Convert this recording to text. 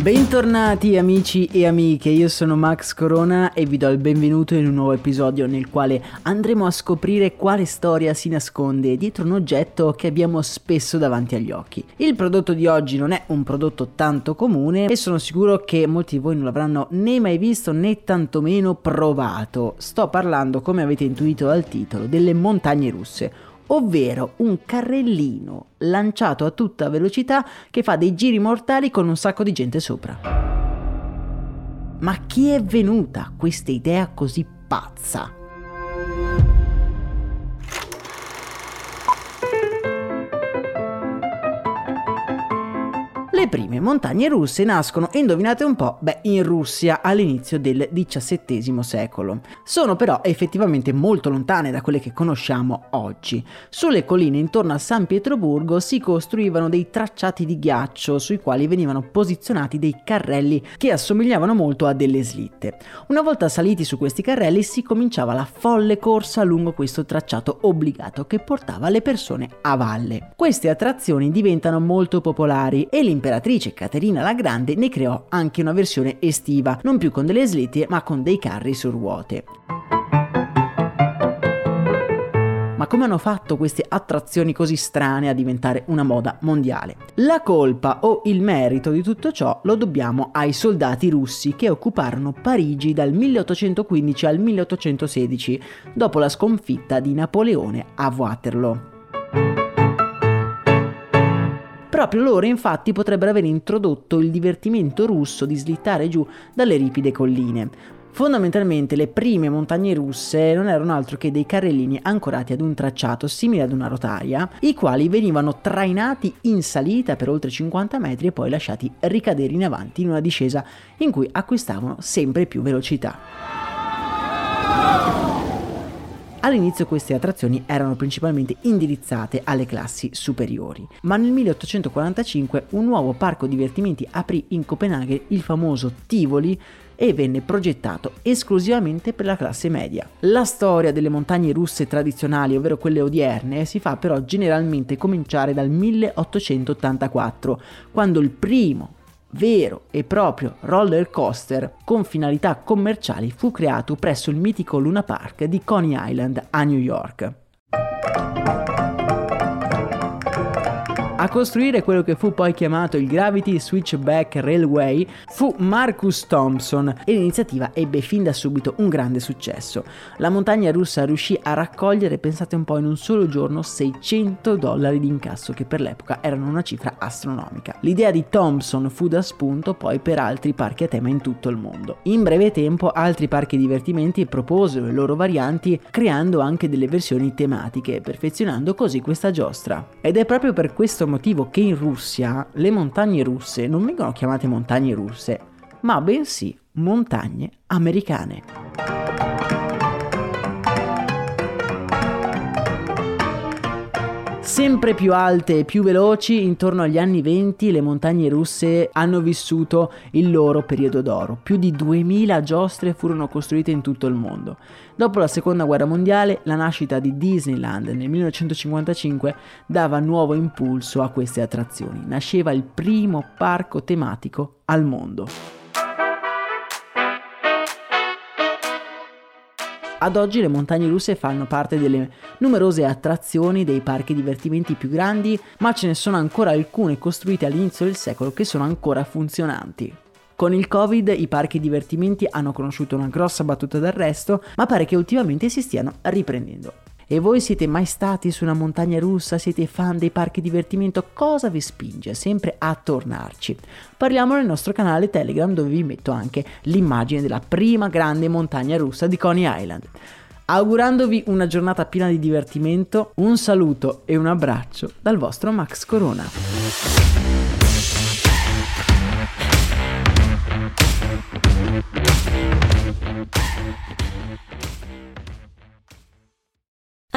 Bentornati amici e amiche, io sono Max Corona e vi do il benvenuto in un nuovo episodio nel quale andremo a scoprire quale storia si nasconde dietro un oggetto che abbiamo spesso davanti agli occhi. Il prodotto di oggi non è un prodotto tanto comune e sono sicuro che molti di voi non l'avranno né mai visto né tantomeno provato. Sto parlando, come avete intuito dal titolo, delle montagne russe ovvero un carrellino lanciato a tutta velocità che fa dei giri mortali con un sacco di gente sopra. Ma chi è venuta questa idea così pazza? Le prime montagne russe nascono, indovinate un po', beh, in Russia all'inizio del XVII secolo. Sono però effettivamente molto lontane da quelle che conosciamo oggi. Sulle colline intorno a San Pietroburgo si costruivano dei tracciati di ghiaccio sui quali venivano posizionati dei carrelli che assomigliavano molto a delle slitte. Una volta saliti su questi carrelli si cominciava la folle corsa lungo questo tracciato obbligato che portava le persone a valle. Queste attrazioni diventano molto popolari e l'impero l'imperatrice Caterina la Grande ne creò anche una versione estiva, non più con delle slitte ma con dei carri su ruote. Ma come hanno fatto queste attrazioni così strane a diventare una moda mondiale? La colpa o il merito di tutto ciò lo dobbiamo ai soldati russi che occuparono Parigi dal 1815 al 1816, dopo la sconfitta di Napoleone a Waterloo. Proprio loro infatti potrebbero aver introdotto il divertimento russo di slittare giù dalle ripide colline. Fondamentalmente le prime montagne russe non erano altro che dei carrellini ancorati ad un tracciato simile ad una rotaia, i quali venivano trainati in salita per oltre 50 metri e poi lasciati ricadere in avanti in una discesa in cui acquistavano sempre più velocità. All'inizio queste attrazioni erano principalmente indirizzate alle classi superiori, ma nel 1845 un nuovo parco divertimenti aprì in Copenaghen il famoso Tivoli e venne progettato esclusivamente per la classe media. La storia delle montagne russe tradizionali, ovvero quelle odierne, si fa però generalmente cominciare dal 1884, quando il primo vero e proprio roller coaster con finalità commerciali fu creato presso il mitico Luna Park di Coney Island a New York. Costruire quello che fu poi chiamato il Gravity Switchback Railway fu Marcus Thompson e l'iniziativa ebbe fin da subito un grande successo. La montagna russa riuscì a raccogliere, pensate un po', in un solo giorno 600 dollari di incasso, che per l'epoca erano una cifra astronomica. L'idea di Thompson fu da spunto poi per altri parchi a tema in tutto il mondo. In breve tempo altri parchi divertimenti proposero le loro varianti creando anche delle versioni tematiche, perfezionando così questa giostra. Ed è proprio per questo motivo che in Russia le montagne russe non vengono chiamate montagne russe, ma bensì montagne americane. Sempre più alte e più veloci, intorno agli anni 20 le montagne russe hanno vissuto il loro periodo d'oro. Più di 2000 giostre furono costruite in tutto il mondo. Dopo la seconda guerra mondiale, la nascita di Disneyland nel 1955 dava nuovo impulso a queste attrazioni. Nasceva il primo parco tematico al mondo. Ad oggi le montagne russe fanno parte delle numerose attrazioni dei parchi divertimenti più grandi, ma ce ne sono ancora alcune costruite all'inizio del secolo che sono ancora funzionanti. Con il Covid i parchi divertimenti hanno conosciuto una grossa battuta d'arresto, ma pare che ultimamente si stiano riprendendo. E voi siete mai stati su una montagna russa? Siete fan dei parchi divertimento? Cosa vi spinge sempre a tornarci? Parliamo nel nostro canale Telegram dove vi metto anche l'immagine della prima grande montagna russa di Coney Island. Augurandovi una giornata piena di divertimento, un saluto e un abbraccio dal vostro Max Corona.